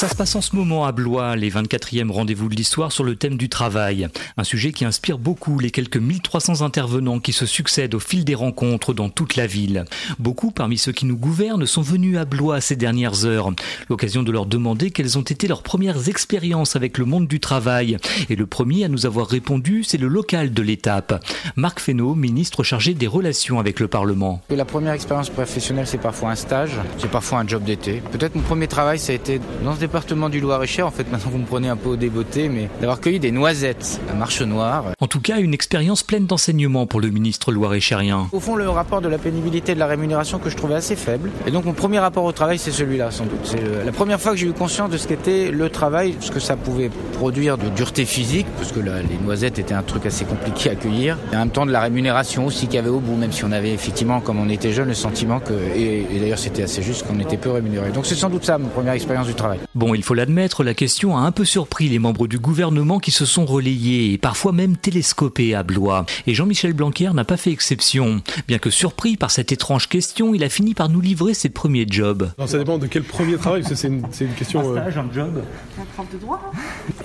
Ça se passe en ce moment à Blois, les 24e rendez-vous de l'histoire sur le thème du travail. Un sujet qui inspire beaucoup les quelques 1300 intervenants qui se succèdent au fil des rencontres dans toute la ville. Beaucoup parmi ceux qui nous gouvernent sont venus à Blois ces dernières heures. L'occasion de leur demander quelles ont été leurs premières expériences avec le monde du travail. Et le premier à nous avoir répondu, c'est le local de l'étape. Marc Fesneau, ministre chargé des relations avec le Parlement. La première expérience professionnelle, c'est parfois un stage, c'est parfois un job d'été. Peut-être mon premier travail, ça a été dans ce département du Loir-et-Cher, en fait, maintenant vous me prenez un peu au débeauté, mais d'avoir cueilli des noisettes à Marche Noire. En tout cas, une expérience pleine d'enseignements pour le ministre loir-et-cherien. Au fond, le rapport de la pénibilité et de la rémunération que je trouvais assez faible. Et donc, mon premier rapport au travail, c'est celui-là, sans doute. C'est la première fois que j'ai eu conscience de ce qu'était le travail, ce que ça pouvait produire de dureté physique, parce que les noisettes étaient un truc assez compliqué à cueillir. Et en même temps, de la rémunération aussi qu'il y avait au bout, même si on avait effectivement, comme on était jeune, le sentiment que, et, et d'ailleurs c'était assez juste, qu'on était peu rémunéré. Donc, c'est sans doute ça, ma première expérience du travail. Bon, il faut l'admettre, la question a un peu surpris les membres du gouvernement qui se sont relayés et parfois même télescopés à Blois. Et Jean-Michel Blanquer n'a pas fait exception. Bien que surpris par cette étrange question, il a fini par nous livrer ses premiers jobs. ça dépend de quel premier travail, c'est une, une, question. Un stage, un job Un prof de droit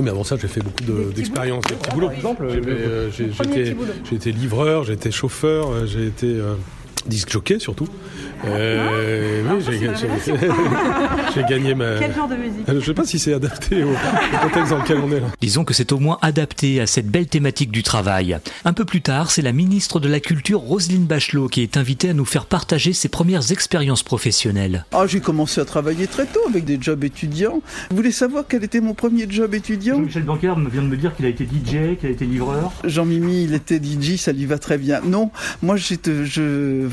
Mais avant ça, j'ai fait beaucoup d'expériences. De, des petits boulots, par exemple. Euh, j'ai été livreur, j'ai été chauffeur, j'ai été. Euh, disque jockey surtout. Euh, oui, j'ai gagné ma. Quel genre de musique Je sais pas si c'est adapté au, au, contexte dans lequel on est là. Disons que c'est au moins adapté à cette belle thématique du travail. Un peu plus tard, c'est la ministre de la Culture Roselyne Bachelot qui est invitée à nous faire partager ses premières expériences professionnelles. Ah, j'ai commencé à travailler très tôt avec des jobs étudiants. Vous voulez savoir quel était mon premier job étudiant? Michel Blanquer vient de me dire qu'il a été DJ, qu'il a été livreur. Jean-Mimi, il était DJ, ça lui va très bien. Non, moi je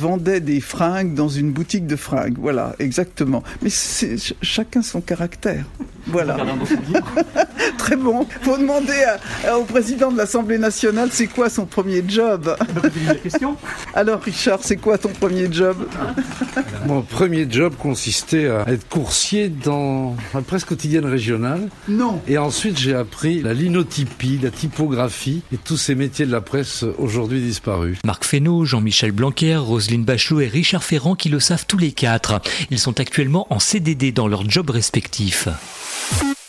vendais des fringues dans une boutique de fringues. Voilà, exactement. Mais chacun son caractère. Voilà. Très bon. Faut demander à, au président de l'Assemblée nationale c'est quoi son premier job? Alors Richard, c'est quoi ton premier job? Mon premier job consistait à être coursier dans la presse quotidienne régionale. Non. Et ensuite j'ai appris la linotypie, la typographie et tous ces métiers de la presse aujourd'hui disparus. Marc Fesneau, Jean-Michel Blanquer, Roselyne Bachelot et Richard Ferrand qui le savent tous les quatre. Ils sont actuellement en CDD dans leurs jobs respectifs. Thank you.